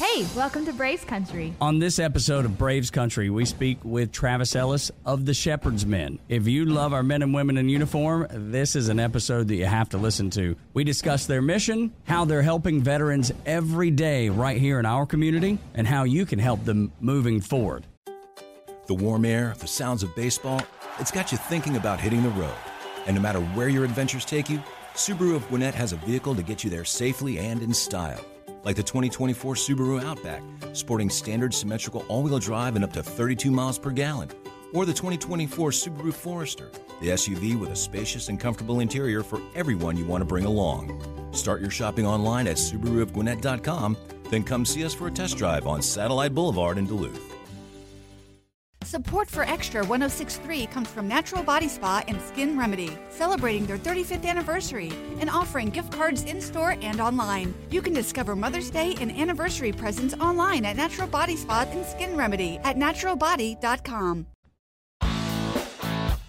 Hey, welcome to Braves Country. On this episode of Braves Country, we speak with Travis Ellis of the Shepherd's Men. If you love our men and women in uniform, this is an episode that you have to listen to. We discuss their mission, how they're helping veterans every day right here in our community, and how you can help them moving forward. The warm air, the sounds of baseball, it's got you thinking about hitting the road. And no matter where your adventures take you, Subaru of Gwinnett has a vehicle to get you there safely and in style like the 2024 Subaru Outback, sporting standard symmetrical all wheel drive and up to 32 miles per gallon. Or the 2024 Subaru Forester, the SUV with a spacious and comfortable interior for everyone you want to bring along. Start your shopping online at SubaruofGwinnett.com, then come see us for a test drive on Satellite Boulevard in Duluth. Support for Extra 1063 comes from Natural Body Spa and Skin Remedy, celebrating their 35th anniversary and offering gift cards in store and online. You can discover Mother's Day and anniversary presents online at Natural Body Spa and Skin Remedy at naturalbody.com.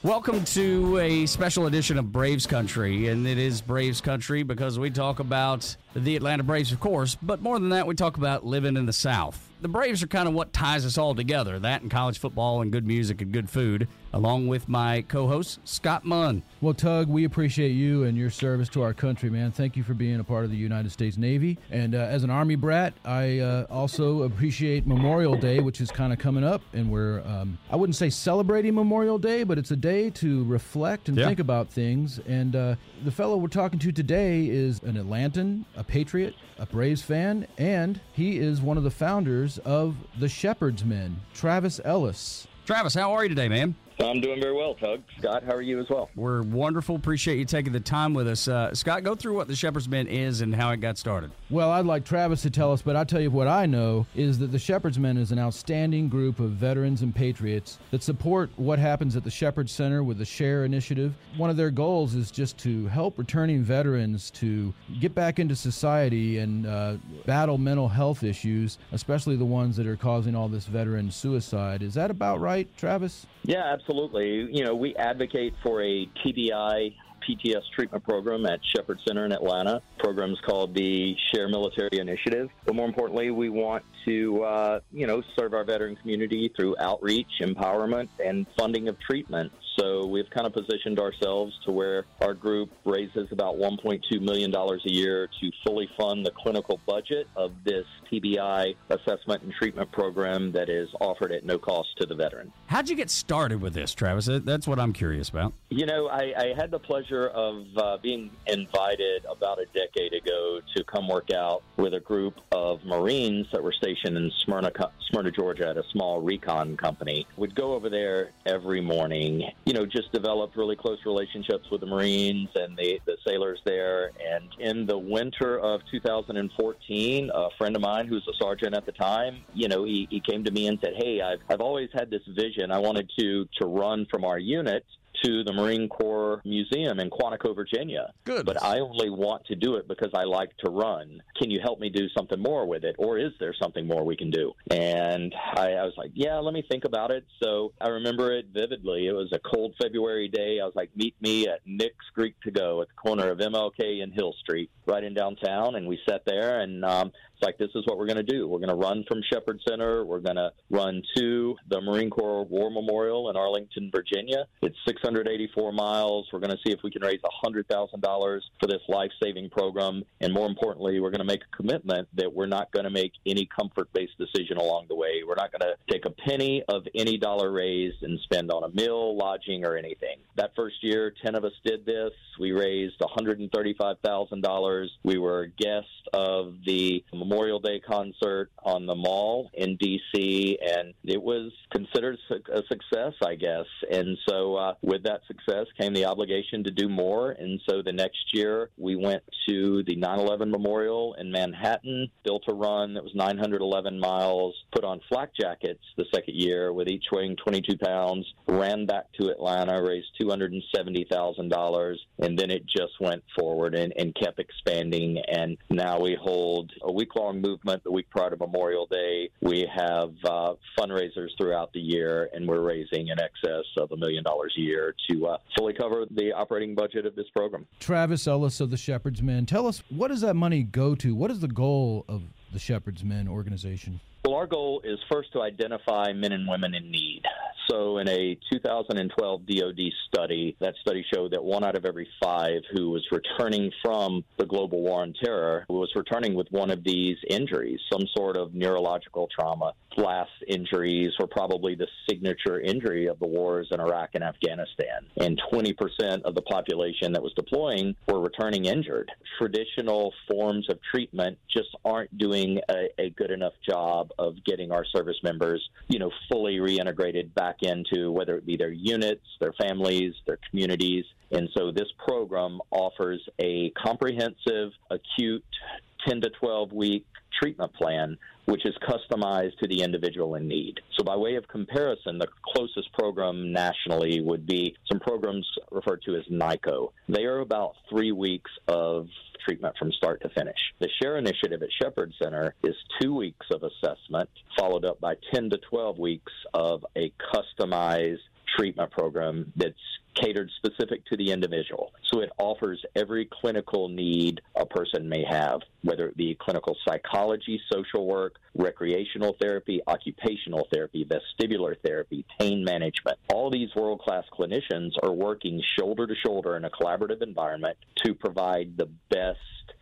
Welcome to a special edition of Braves Country, and it is Braves Country because we talk about the Atlanta Braves, of course, but more than that, we talk about living in the South the Braves are kind of what ties us all together. That and college football and good music and good food, along with my co-host Scott Munn. Well, Tug, we appreciate you and your service to our country, man. Thank you for being a part of the United States Navy. And uh, as an Army brat, I uh, also appreciate Memorial Day, which is kind of coming up, and we're um, I wouldn't say celebrating Memorial Day, but it's a day to reflect and yeah. think about things. And uh, the fellow we're talking to today is an Atlantan, a patriot, a Braves fan, and he is one of the founders of the Shepherd's Men, Travis Ellis. Travis, how are you today, man? I'm doing very well, Tug. Scott, how are you as well? We're wonderful. Appreciate you taking the time with us. Uh, Scott, go through what the Shepherd's Men is and how it got started. Well, I'd like Travis to tell us, but I'll tell you what I know is that the Shepherd's Men is an outstanding group of veterans and patriots that support what happens at the Shepherd Center with the SHARE initiative. One of their goals is just to help returning veterans to get back into society and uh, battle mental health issues, especially the ones that are causing all this veteran suicide. Is that about right, Travis? Yeah, absolutely. You know, we advocate for a TBI PTS treatment program at Shepherd Center in Atlanta. The program's called the Share Military Initiative. But more importantly, we want to, uh, you know, serve our veteran community through outreach, empowerment, and funding of treatment. So we've kind of positioned ourselves to where our group raises about $1.2 million a year to fully fund the clinical budget of this TBI assessment and treatment program that is offered at no cost to the veteran. How'd you get started with this, Travis? That's what I'm curious about. You know, I, I had the pleasure of uh, being invited about a decade ago to come work out with a group of Marines that were stationed in Smyrna, Smyrna, Georgia at a small recon company. We'd go over there every morning you know, just developed really close relationships with the Marines and the, the sailors there. And in the winter of 2014, a friend of mine who's a sergeant at the time, you know, he, he came to me and said, Hey, I've, I've always had this vision. I wanted to, to run from our unit to the Marine Corps Museum in Quantico, Virginia. Good. But I only want to do it because I like to run. Can you help me do something more with it? Or is there something more we can do? And I, I was like, yeah, let me think about it. So I remember it vividly. It was a cold February day. I was like, meet me at Nick's Greek to Go at the corner of MLK and Hill Street, right in downtown. And we sat there and um, like, this is what we're going to do. We're going to run from Shepherd Center. We're going to run to the Marine Corps War Memorial in Arlington, Virginia. It's 684 miles. We're going to see if we can raise $100,000 for this life saving program. And more importantly, we're going to make a commitment that we're not going to make any comfort based decision along the way. We're not going to take a penny of any dollar raised and spend on a meal, lodging, or anything. That first year, 10 of us did this. We raised $135,000. We were guests of the Memorial Day concert on the mall in D.C., and it was considered a success, I guess. And so, uh, with that success came the obligation to do more. And so, the next year, we went to the 9 11 Memorial in Manhattan, built a run that was 911 miles, put on flak jackets the second year with each weighing 22 pounds, ran back to Atlanta, raised $270,000, and then it just went forward and, and kept expanding. And now we hold a week long movement the week prior to Memorial Day. We have uh, fundraisers throughout the year, and we're raising in excess of a million dollars a year to uh, fully cover the operating budget of this program. Travis Ellis of the Shepherd's Men, tell us what does that money go to? What is the goal of the Shepherd's Men organization? Well, our goal is first to identify men and women in need. So, in a 2012 DoD study, that study showed that one out of every five who was returning from the global war on terror was returning with one of these injuries, some sort of neurological trauma. Blast injuries were probably the signature injury of the wars in Iraq and Afghanistan. And 20% of the population that was deploying were returning injured. Traditional forms of treatment just aren't doing a, a good enough job of getting our service members, you know, fully reintegrated back into whether it be their units, their families, their communities. And so this program offers a comprehensive, acute, 10 to 12 week treatment plan, which is customized to the individual in need. So, by way of comparison, the closest program nationally would be some programs referred to as NICO. They are about three weeks of treatment from start to finish. The SHARE initiative at Shepherd Center is two weeks of assessment, followed up by 10 to 12 weeks of a customized treatment program that's catered specific to the individual. So it offers every clinical need a person may have, whether it be clinical psychology, social work, recreational therapy, occupational therapy, vestibular therapy, pain management. All these world class clinicians are working shoulder to shoulder in a collaborative environment to provide the best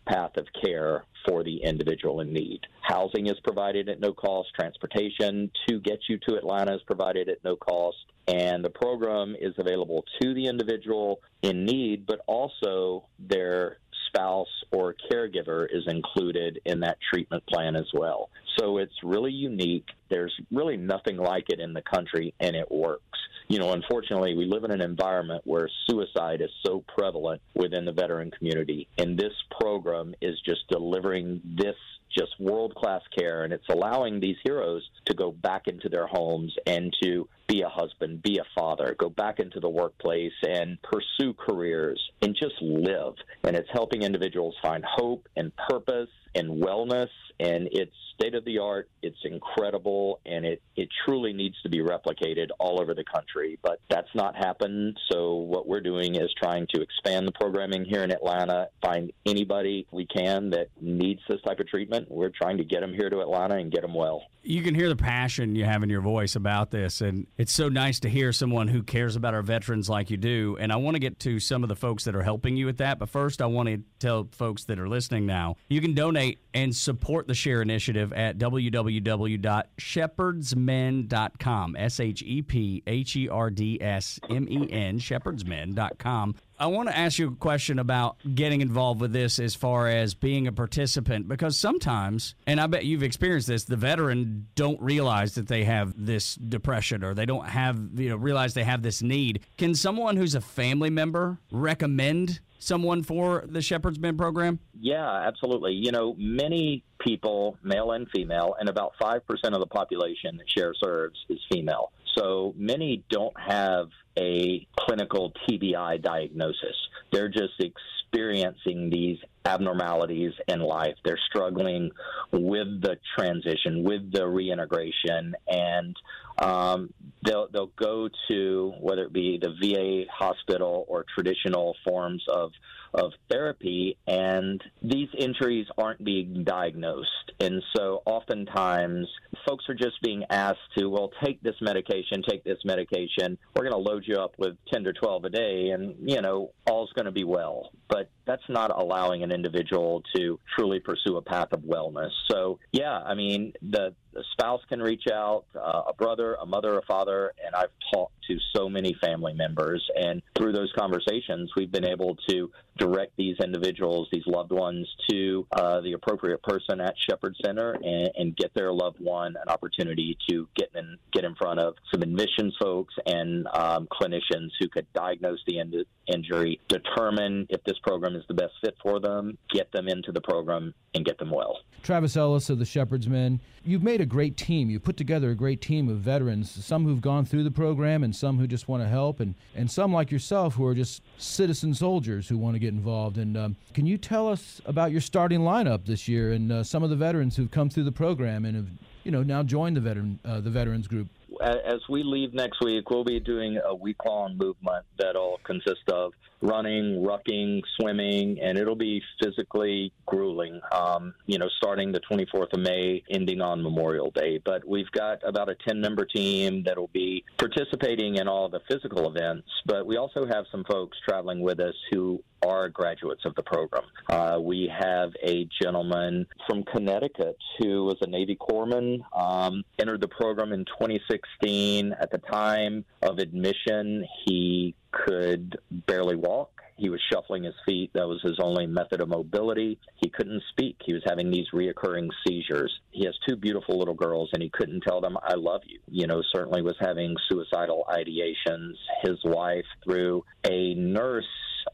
path of care for the individual in need. Housing is provided at no cost, transportation to get you to Atlanta is provided at no cost, and the program is available to the individual in need, but also their spouse or caregiver is included in that treatment plan as well. So it's really unique. There's really nothing like it in the country, and it works. You know, unfortunately, we live in an environment where suicide is so prevalent within the veteran community, and this program is just delivering this just world class care, and it's allowing these heroes to go back into their homes and to be a husband, be a father, go back into the workplace and pursue careers and just live. And it's helping individuals find hope and purpose and wellness. And it's state of the art. It's incredible, and it, it truly needs to be replicated all over the country. But that's not happened. So what we're doing is trying to expand the programming here in Atlanta, find anybody we can that needs this type of treatment. We're trying to get them here to Atlanta and get them well. You can hear the passion you have in your voice about this, and it's so nice to hear someone who cares about our veterans like you do. And I want to get to some of the folks that are helping you with that. But first, I want to tell folks that are listening now you can donate and support the Share Initiative at www.shepherdsmen.com. S H E P H E R D S M E N, shepherdsmen.com. I want to ask you a question about getting involved with this as far as being a participant because sometimes, and I bet you've experienced this, the veteran don't realize that they have this depression or they don't have, you know, realize they have this need. Can someone who's a family member recommend someone for the Shepherd's Men program? Yeah, absolutely. You know, many people, male and female, and about 5% of the population that Share serves is female. So many don't have a clinical TBI diagnosis. They're just experiencing these abnormalities in life. They're struggling with the transition, with the reintegration, and um, they'll they'll go to whether it be the VA hospital or traditional forms of of therapy, and these injuries aren't being diagnosed. And so oftentimes folks are just being asked to, well, take this medication, take this medication. We're going to load you up with 10 to 12 a day, and, you know, all's going to be well. But that's not allowing an individual to truly pursue a path of wellness. So, yeah, I mean, the, the spouse can reach out, uh, a brother, a mother, a father, and I've talked to so many family members. And through those conversations, we've been able to direct these individuals, these loved ones, to uh, the appropriate person at Shepherd Center and, and, get their loved one an opportunity to get in get in front of some admissions folks and um, clinicians who could diagnose the in- injury, determine if this program is the best fit for them, get them into the program, and get them well. Travis Ellis of the Shepherd's Men, you've made a great team. You put together a great team of veterans, some who've gone through the program and some who just want to help, and, and some like yourself who are just citizen soldiers who want to get involved. And um, can you tell us about your starting lineup this year and uh, some of the veterans who've come through the program and have you know now joined the veteran uh, the veterans group? as we leave next week, we'll be doing a week long movement that'll consist of running, rucking, swimming, and it'll be physically grueling. Um, you know, starting the 24th of May, ending on Memorial Day. But we've got about a 10 member team that'll be participating in all the physical events. But we also have some folks traveling with us who are graduates of the program. Uh, we have a gentleman from Connecticut who was a Navy corpsman, um, entered the program in 2016. At the time of admission, he could barely walk. He was shuffling his feet. That was his only method of mobility. He couldn't speak. He was having these reoccurring seizures. He has two beautiful little girls, and he couldn't tell them, I love you. You know, certainly was having suicidal ideations. His wife, through a nurse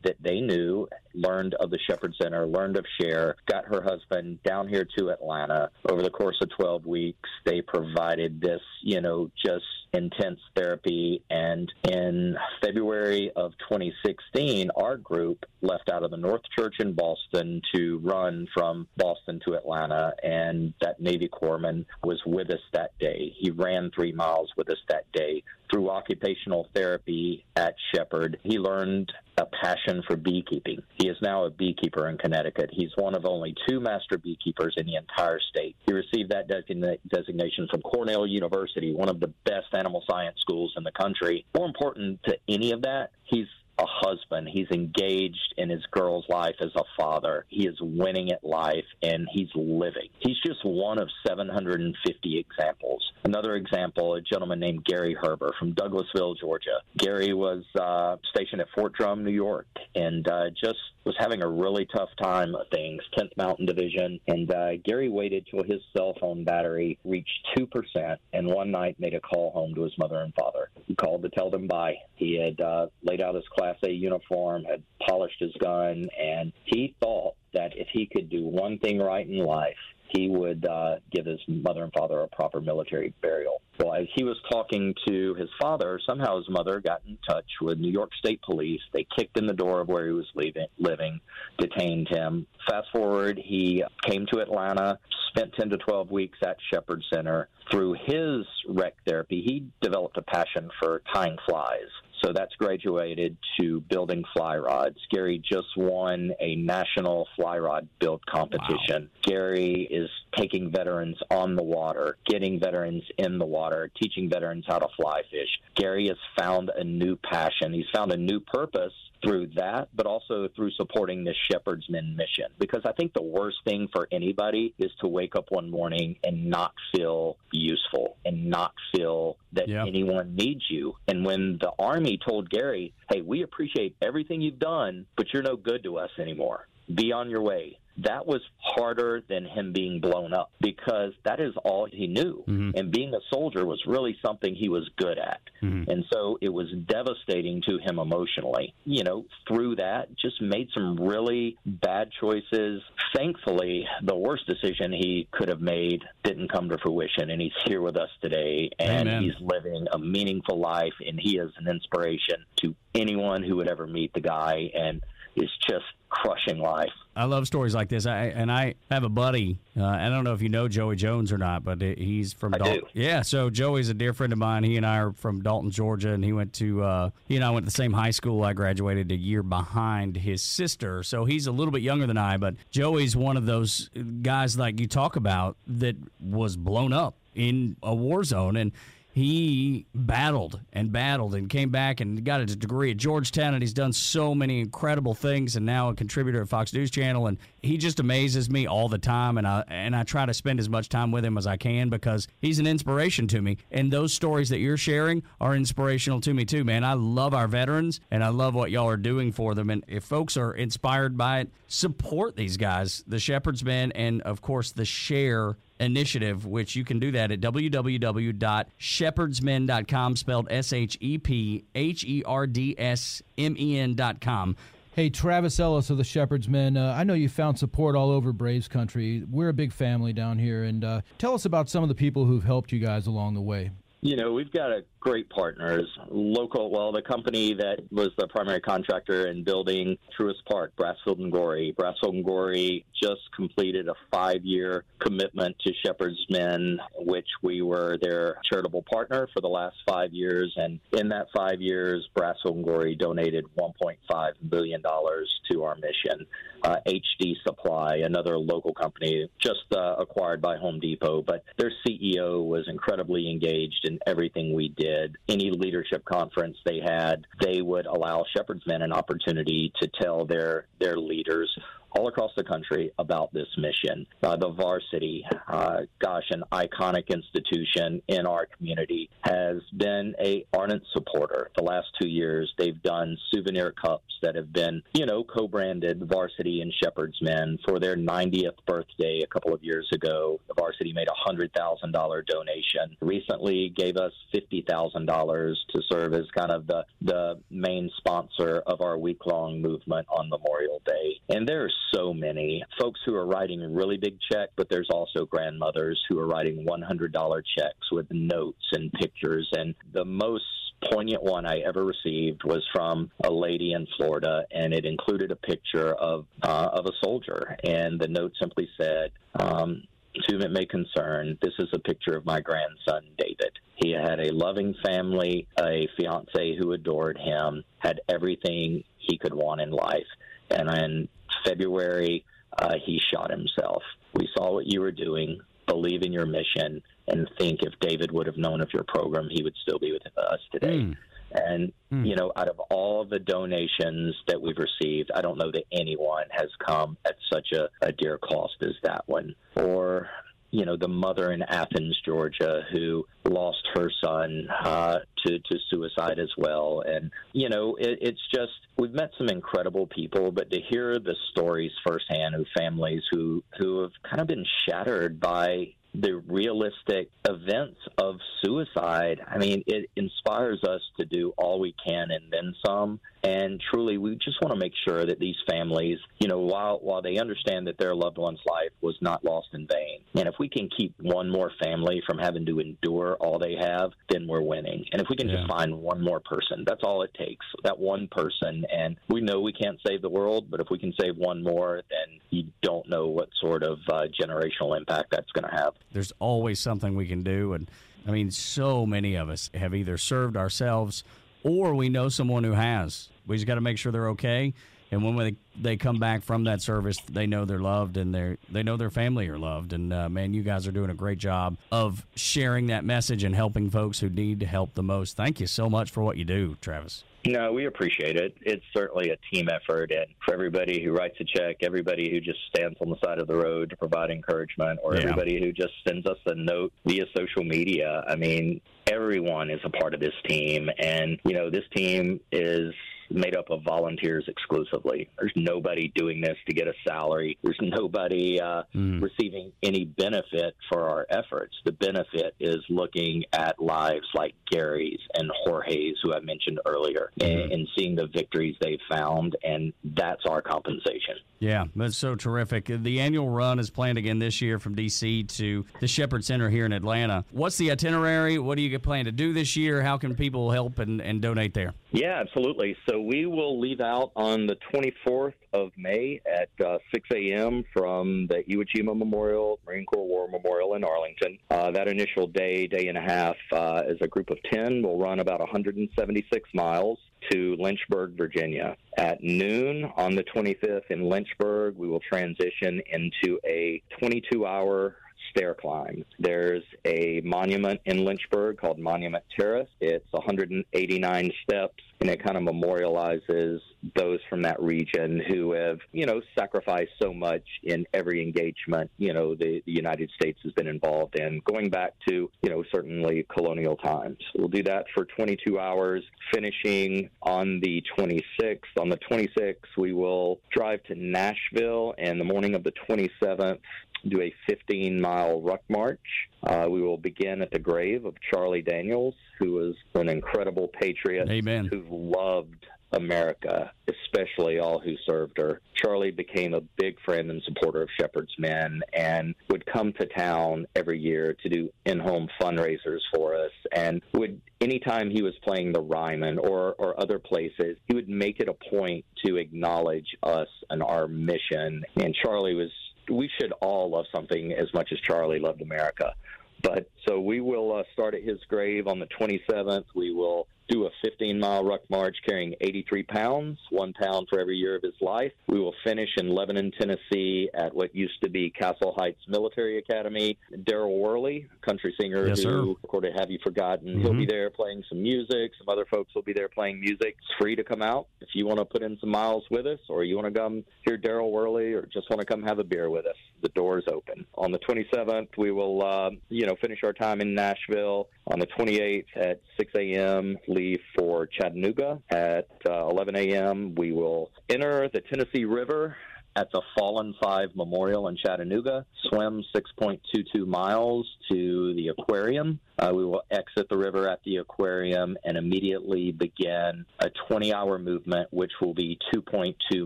that they knew, learned of the Shepherd Center, learned of Share, got her husband down here to Atlanta. Over the course of 12 weeks, they provided this, you know, just intense therapy. And in February of 2016, our group left out of the North Church in Boston to run from Boston to Atlanta. And that Navy corpsman was with us that day. He ran three miles with us that day through occupational therapy at Shepherd. He learned a passion for beekeeping. He is now a beekeeper in Connecticut. He's one of only two master beekeepers in the entire state. He received that designa- designation from Cornell University, one of the best animal science schools in the country. More important to any of that, he's a husband. He's engaged in his girl's life as a father. He is winning at life and he's living. He's just one of 750 examples. Another example, a gentleman named Gary Herber from Douglasville, Georgia. Gary was uh, stationed at Fort Drum, New York, and uh, just was having a really tough time of things, 10th Mountain Division. And uh, Gary waited till his cell phone battery reached 2% and one night made a call home to his mother and father. He called to tell them bye. He had uh, laid out his Class A uniform, had polished his gun, and he thought that if he could do one thing right in life, he would uh, give his mother and father a proper military burial. Well, as he was talking to his father, somehow his mother got in touch with New York State Police. They kicked in the door of where he was leaving, living, detained him. Fast forward, he came to Atlanta, spent 10 to 12 weeks at Shepherd Center. Through his rec therapy, he developed a passion for tying flies. So that's graduated to building fly rods. Gary just won a national fly rod build competition. Wow. Gary is taking veterans on the water, getting veterans in the water, teaching veterans how to fly fish. Gary has found a new passion. He's found a new purpose through that, but also through supporting the Shepherd's Men mission. Because I think the worst thing for anybody is to wake up one morning and not feel useful and not feel that yeah. anyone needs you. And when the Army told Gary, hey, we appreciate everything you've done, but you're no good to us anymore, be on your way that was harder than him being blown up because that is all he knew. Mm-hmm. And being a soldier was really something he was good at. Mm-hmm. And so it was devastating to him emotionally. You know, through that, just made some really bad choices. Thankfully, the worst decision he could have made didn't come to fruition. And he's here with us today and Amen. he's living a meaningful life. And he is an inspiration to anyone who would ever meet the guy. And is just crushing life. I love stories like this. I and I have a buddy. Uh, I don't know if you know Joey Jones or not, but he's from I Dalton. Do. Yeah, so Joey's a dear friend of mine. He and I are from Dalton, Georgia, and he went to uh, he and I went to the same high school. I graduated a year behind his sister, so he's a little bit younger than I. But Joey's one of those guys like you talk about that was blown up in a war zone and he battled and battled and came back and got a degree at Georgetown and he's done so many incredible things and now a contributor at Fox News Channel. And he just amazes me all the time and I and I try to spend as much time with him as I can because he's an inspiration to me. And those stories that you're sharing are inspirational to me too man. I love our veterans and I love what y'all are doing for them. And if folks are inspired by it support these guys the Shepherd's Men and of course the Share initiative, which you can do that at www.shepherdsmen.com, spelled S H E P H E R D S M E N.com. Hey, Travis Ellis of the Shepherd's Men. Uh, I know you found support all over Braves country. We're a big family down here, and uh, tell us about some of the people who've helped you guys along the way. You know, we've got a great partners. Local, well, the company that was the primary contractor in building Truist Park, Brasfield and Gorrie. Brasfield and Gorrie just completed a five-year commitment to Shepherd's Men, which we were their charitable partner for the last five years. And in that five years, Brasfield and Gorrie donated 1.5 billion dollars to our mission. Uh, HD Supply, another local company, just uh, acquired by Home Depot, but their CEO was incredibly engaged in everything we did. Any leadership conference they had, they would allow Shepherd's Men an opportunity to tell their their leaders all across the country about this mission. Uh, the varsity, uh, gosh, an iconic institution in our community, has been a ardent supporter. The last two years, they've done souvenir cups that have been, you know, co-branded varsity and Shepherd's Men for their 90th birthday a couple of years ago. The varsity made a hundred thousand dollar donation. Recently, gave us fifty thousand dollars to serve as kind of the the main sponsor of our week long movement on Memorial Day. And there's so many folks who are writing really big checks, but there's also grandmothers who are writing $100 checks with notes and pictures. And the most poignant one I ever received was from a lady in Florida, and it included a picture of uh, of a soldier, and the note simply said. Um, to whom it may concern, this is a picture of my grandson, David. He had a loving family, a fiance who adored him, had everything he could want in life. And in February, uh, he shot himself. We saw what you were doing, believe in your mission, and think if David would have known of your program, he would still be with us today. Mm. And, Mm. you know, out of all the donations that we've received, I don't know that anyone has come at such a, a dear cost as that one. Or, you know, the mother in Athens, Georgia, who lost her son uh, to, to suicide as well. And, you know, it, it's just, we've met some incredible people, but to hear the stories firsthand of families who, who have kind of been shattered by the realistic events of suicide, I mean, it inspires us to do all we can and then some. And truly, we just want to make sure that these families, you know, while while they understand that their loved one's life was not lost in vain, and if we can keep one more family from having to endure all they have, then we're winning. And if we can Yeah. just find one more person, that's all it takes. That one person, and we know we can't save the world, but if we can save one more, then you don't know what sort of uh, generational impact that's going to have. There's always something we can do. And I mean, so many of us have either served ourselves or we know someone who has. We just got to make sure they're okay. And when they, they come back from that service, they know they're loved and they they know their family are loved. And uh, man, you guys are doing a great job of sharing that message and helping folks who need help the most. Thank you so much for what you do, Travis. No, we appreciate it. It's certainly a team effort, and for everybody who writes a check, everybody who just stands on the side of the road to provide encouragement, or Yeah. everybody who just sends us a note via social media. I mean, everyone is a part of this team, and you know, this team is made up of volunteers exclusively. There's nobody doing this to get a salary. There's nobody uh, Mm. receiving any benefit for our efforts. The benefit is looking at lives like Gary's and Jorge's, who I mentioned earlier, and, and seeing the victories they've found, and that's our compensation. Yeah, that's so terrific. The annual run is planned again this year from D.C. to the Shepherd Center here in Atlanta. What's the itinerary? What do you plan to do this year? How can people help and, and donate there? Yeah, absolutely. So we will leave out on the 24th of May at uh, 6 a.m. from the Iwo Jima Memorial, Marine Corps War Memorial in Arlington. Uh, that initial day, day and a half, uh, as a group of 10, will run about 176 miles to Lynchburg, Virginia. At noon on the 25th in Lynchburg, we will transition into a 22 hour stair climb. There's a monument in Lynchburg called Monument Terrace. It's 189 steps, and it kind of memorializes those from that region who have, you know, sacrificed so much in every engagement, you know, the, the United States has been involved in, going back to, you know, certainly colonial times. We'll do that for 22 hours, finishing on the 26th. On the 26th, we will drive to Nashville, and the morning of the 27th, do a 15 mile ruck march. Uh, we will begin at the grave of Charlie Daniels, who was an incredible patriot Amen. who loved America, especially all who served her. Charlie became a big friend and supporter of Shepherd's Men and would come to town every year to do in-home fundraisers for us and would anytime he was playing the Ryman or, or other places, he would make it a point to acknowledge us and our mission. And Charlie was we should all love something as much as Charlie loved America. But so we will uh, start at his grave on the 27th. We will do a 15 mile ruck march carrying 83 pounds, one pound for every year of his life. We will finish in Lebanon, Tennessee at what used to be Castle Heights Military Academy. Daryl Worley, country singer yes, who recorded Have You Forgotten, mm-hmm. he'll be there playing some music. Some other folks will be there playing music. It's free to come out if you want to put in some miles with us or you want to come hear Daryl Worley or just want to come have a beer with us. The door's open. On the 27th, we will, uh, you know, finish our time in Nashville. On the 28th at 6 a.m., leave for Chattanooga at uh, 11 a.m. We will enter the Tennessee River at the Fallen Five Memorial in Chattanooga, swim 6.22 miles to the aquarium. Uh, we will exit the river at the aquarium and immediately begin a 20 hour movement, which will be 2.2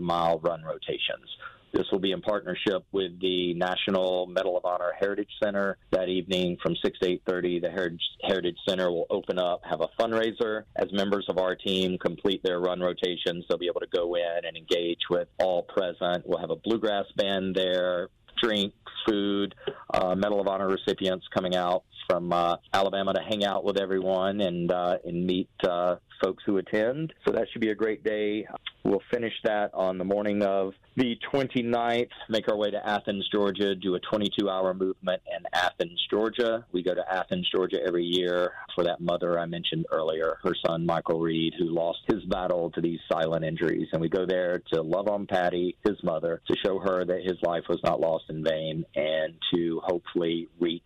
mile run rotations. This will be in partnership with the National Medal of Honor Heritage Center. That evening from 6 to 8.30, the Heritage, Center will open up, have a fundraiser. As members of our team complete their run rotations, they'll be able to go in and engage with all present. We'll have a bluegrass band there, drinks, food, uh, Medal of Honor recipients coming out from uh, Alabama to hang out with everyone and uh, and meet uh, folks who attend. So that should be a great day. We'll finish that on the morning of the 29th, make our way to Athens, Georgia, do a 22 hour movement in Athens, Georgia. We go to Athens, Georgia every year for that mother I mentioned earlier, her son, Michael Reed, who lost his battle to these silent injuries. And we go there to love on Patty, his mother, to show her that his life was not lost in vain and to hopefully reach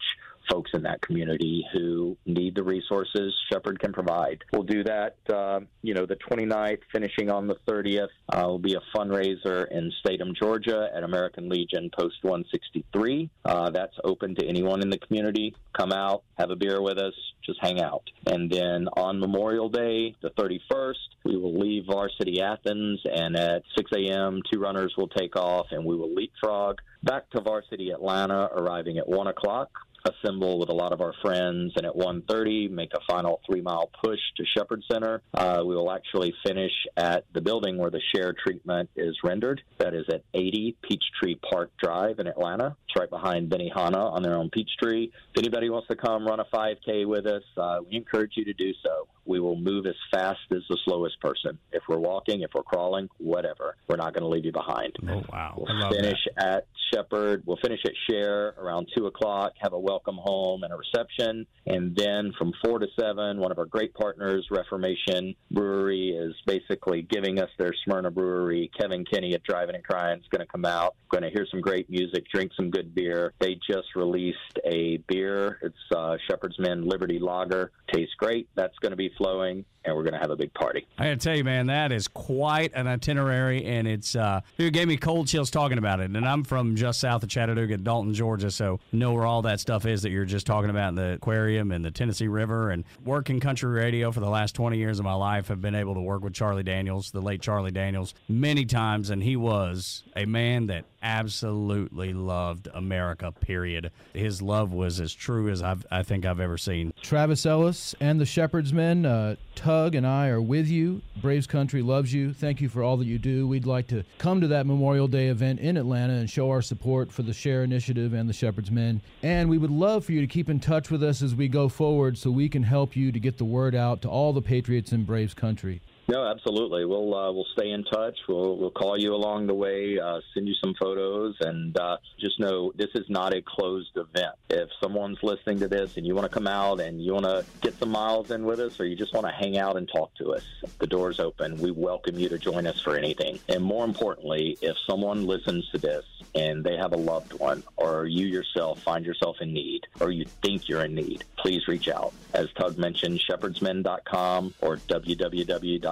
folks in that community who need the resources Shepherd can provide. We'll do that, uh, you know, the 29th, finishing on the 30th. Uh, will be a fundraiser in Statham, Georgia at American Legion Post 163. Uh, that's open to anyone in the community. Come out, have a beer with us, just hang out. And then on Memorial Day, the 31st, we will leave Varsity Athens, and at 6 a.m., two runners will take off, and we will leapfrog back to Varsity Atlanta, arriving at 1 o'clock assemble with a lot of our friends, and at 1:30 make a final three-mile push to Shepherd Center. Uh, we will actually finish at the building where the share treatment is rendered. That is at 80 Peachtree Park Drive in Atlanta. It's right behind Benihana on their own Peachtree. If anybody wants to come run a 5K with us, uh, we encourage you to do so. We will move as fast as the slowest person. If we're walking, if we're crawling, whatever, we're not going to leave you behind. Oh wow! We'll finish that. at Shepherd. We'll finish at Share around two o'clock. Have a welcome home and a reception, and then from four to seven, one of our great partners, Reformation Brewery, is basically giving us their Smyrna Brewery. Kevin Kinney at Drivin N Cryin is going to come out. Going to hear some great music, drink some good beer. They just released a beer. It's uh, Shepherd's Men Liberty Lager. Tastes great. That's going to be flowing, and we're going to have a big party. I got to tell you, man, that is quite an itinerary, and it's uh, it gave me cold chills talking about it. And I'm from just south of Chattanooga, Dalton, Georgia, so know where all that stuff is that you're just talking about in the aquarium and the Tennessee River. And working country radio for the last 20 years of my life, have been able to work with Charlie Daniels, the late Charlie Daniels, many times, and he was a man that absolutely loved America. Period. His love was as true as I've, I think I've ever seen. Travis Ellis and the Shepherd's Men, uh, Tug and I are with you. Braves Country loves you. Thank you for all that you do. We'd like to come to that Memorial Day event in Atlanta and show our support for the Share Initiative and the Shepherd's Men. And we would love for you to keep in touch with us as we go forward so we can help you to get the word out to all the Patriots in Braves Country. No, absolutely. We'll uh, we'll stay in touch. We'll we'll call you along the way, uh, send you some photos, and uh, just know this is not a closed event. If someone's listening to this and you want to come out and you want to get some miles in with us, or you just want to hang out and talk to us, the door's open. We welcome you to join us for anything. And more importantly, if someone listens to this and they have a loved one, or you yourself find yourself in need, or you think you're in need, please reach out. As Tug mentioned, shepherdsmen.com or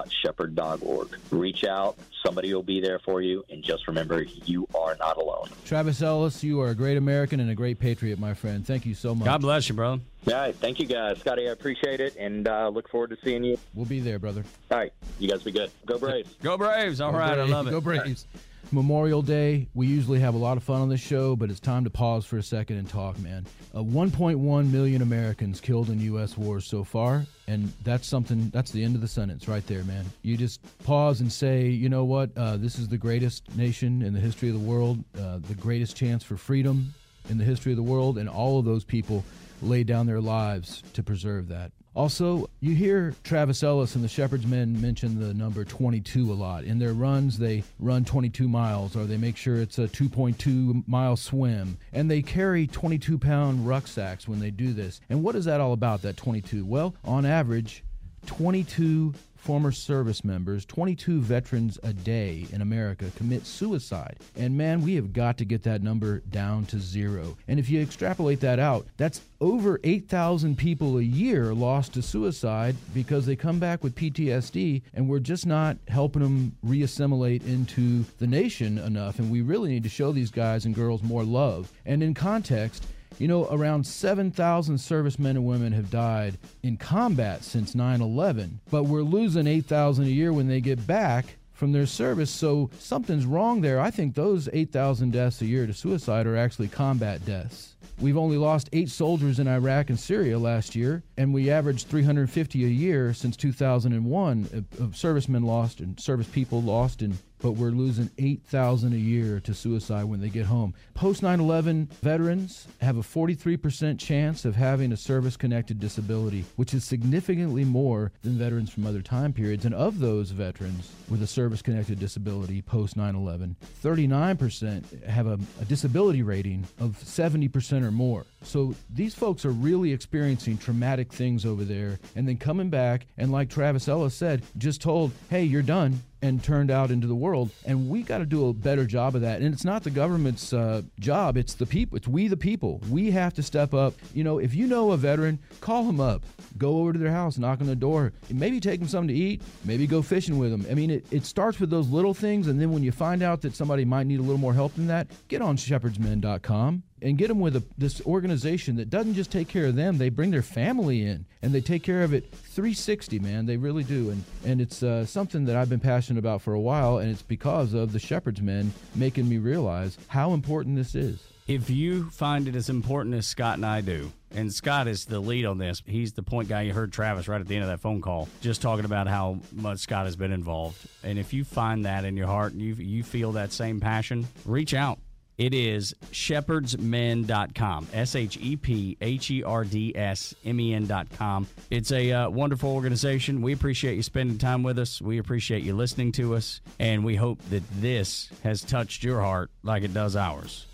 www.shepherd.org. Reach out. Somebody will be there for you. And just remember, you are not alone. Travis Ellis, you are a great American and a great patriot, my friend. Thank you so much. God bless you, brother. All right. Thank you, guys. Scotty, I appreciate it and uh, look forward to seeing you. We'll be there, brother. All right. You guys be good. Go Braves. Go Braves. All Go right, Braves. I love it. Go Braves. Memorial Day, we usually have a lot of fun on this show, but it's time to pause for a second and talk, man. Uh, 1.1 million Americans killed in U.S. wars so far, and that's something, that's the end of the sentence right there, man. You just pause and say, you know what, uh, this is the greatest nation in the history of the world, uh, the greatest chance for freedom in the history of the world, and all of those people laid down their lives to preserve that. Also, you hear Travis Ellis and the Shepherd's Men mention the number 22 a lot. In their runs, they run 22 miles or they make sure it's a 2.2 mile swim. And they carry 22 pound rucksacks when they do this. And what is that all about, that 22? Well, on average, 22 former service members, 22 veterans a day in America commit suicide. And man, we have got to get that number down to zero. And if you extrapolate that out, that's over 8,000 people a year lost to suicide because they come back with PTSD and we're just not helping them reassimilate into the nation enough. And we really need to show these guys and girls more love. And in context, you know, around 7,000 servicemen and women have died in combat since 9 11, but we're losing 8,000 a year when they get back from their service. So something's wrong there. I think those 8,000 deaths a year to suicide are actually combat deaths. We've only lost eight soldiers in Iraq and Syria last year, and we averaged 350 a year since 2001 of, servicemen lost and service people lost in but we're losing 8,000 a year to suicide when they get home. Post 9 11 veterans have a 43% chance of having a service connected disability, which is significantly more than veterans from other time periods. And of those veterans with a service connected disability post 9 11, 39% have a, a disability rating of 70% or more. So these folks are really experiencing traumatic things over there and then coming back and, like Travis Ellis said, just told, hey, you're done and turned out into the world. And we got to do a better job of that. And it's not the government's uh, job, it's the people. It's we, the people. We have to step up. You know, if you know a veteran, call them up. Go over to their house, knock on the door. Maybe take them something to eat. Maybe go fishing with them. I mean, it, it starts with those little things. And then when you find out that somebody might need a little more help than that, get on shepherdsmen.com and get them with a, this organization that doesn't just take care of them they bring their family in and they take care of it 360 man they really do and and it's uh, something that i've been passionate about for a while and it's because of the shepherd's men making me realize how important this is If you find it as important as Scott and I do, and Scott is the lead on this, he's the point guy. You heard Travis right at the end of that phone call, just talking about how much Scott has been involved. And if you find that in your heart and you you feel that same passion, reach out. It is shepherdsmen.com. S H E P H E R D S M E N.com. It's a uh, wonderful organization. We appreciate you spending time with us. We appreciate you listening to us. And we hope that this has touched your heart like it does ours.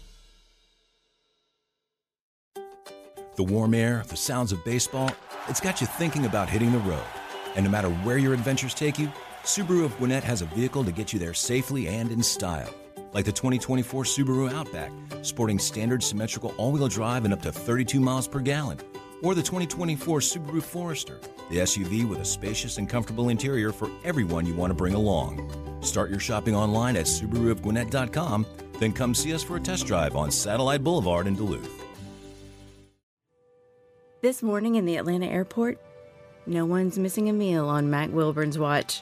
The warm air, the sounds of baseball, it's got you thinking about hitting the road. And no matter where your adventures take you, Subaru of Gwinnett has a vehicle to get you there safely and in style. Like the 2024 Subaru Outback, sporting standard symmetrical all wheel drive and up to 32 miles per gallon. Or the 2024 Subaru Forester, the SUV with a spacious and comfortable interior for everyone you want to bring along. Start your shopping online at SubaruofGwinnett.com, then come see us for a test drive on Satellite Boulevard in Duluth. This morning in the Atlanta airport, no one's missing a meal on Mac Wilburn's watch.